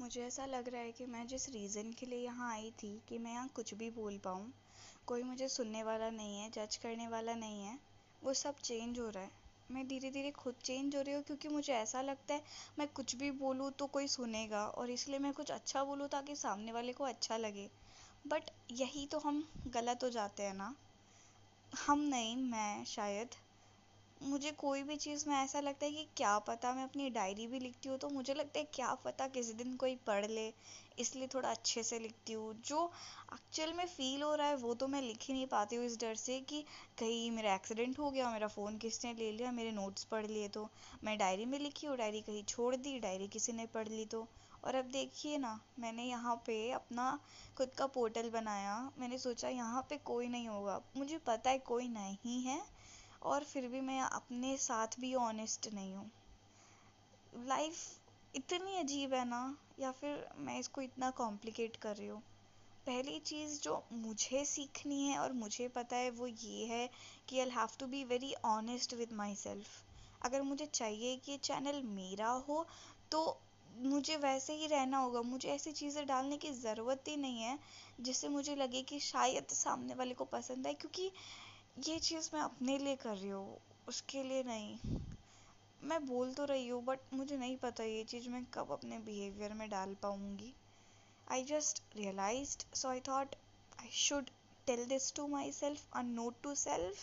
मुझे ऐसा लग रहा है कि मैं जिस रीज़न के लिए यहाँ आई थी कि मैं यहाँ कुछ भी बोल पाऊँ, कोई मुझे सुनने वाला नहीं है जज करने वाला नहीं है, वो सब चेंज हो रहा है। मैं धीरे धीरे खुद चेंज हो रही हूँ क्योंकि मुझे ऐसा लगता है मैं कुछ भी बोलूँ तो कोई सुनेगा और इसलिए मैं कुछ अच्छा बोलूँ ताकि सामने वाले को अच्छा लगे। बट यही तो हम गलत हो जाते हैं ना। हम नहीं, मैं शायद मुझे कोई भी चीज़ में ऐसा लगता है कि क्या पता मैं अपनी डायरी भी लिखती हूँ तो मुझे लगता है क्या पता किसी दिन कोई पढ़ ले, इसलिए थोड़ा अच्छे से लिखती हूँ। जो एक्चुअल में फ़ील हो रहा है, वो तो मैं लिख ही नहीं पाती हूँ इस डर से कि कहीं मेरा एक्सीडेंट हो गया, मेरा फ़ोन किसने ले लिया, मेरे नोट्स पढ़ लिए तो। मैं डायरी में लिखी हूँ डायरी कहीं छोड़ दी डायरी किसी ने पढ़ ली तो। और अब देखिए ना, मैंने यहाँ पे अपना खुद का पोर्टल बनाया। मैंने सोचा यहाँ पे कोई नहीं होगा। मुझे पता है कोई नहीं है। और फिर भी मैं अपने साथ भी ऑनेस्ट नहीं हूँ। लाइफ इतनी अजीब है ना, या फिर मैं इसको इतना कॉम्प्लिकेट कर रही हूँ। पहली चीज़ जो मुझे सीखनी है और मुझे पता है वो ये है कि I have to be very honest with myself अगर मुझे चाहिए कि ये चैनल मेरा हो तो मुझे वैसे ही रहना होगा। मुझे ऐसी चीज़ें डालने की ज़रूरत ही नहीं है, जिससे मुझे लगे कि शायद सामने वाले को पसंद आए, क्योंकि ये चीज़ मैं अपने लिए कर रही हूँ, उसके लिए नहीं। मैं बोल तो रही हूँ बट मुझे नहीं पता ये चीज़ मैं कब अपने बिहेवियर में डाल पाऊँगी। I just realise so I thought I should tell this to myself a note to self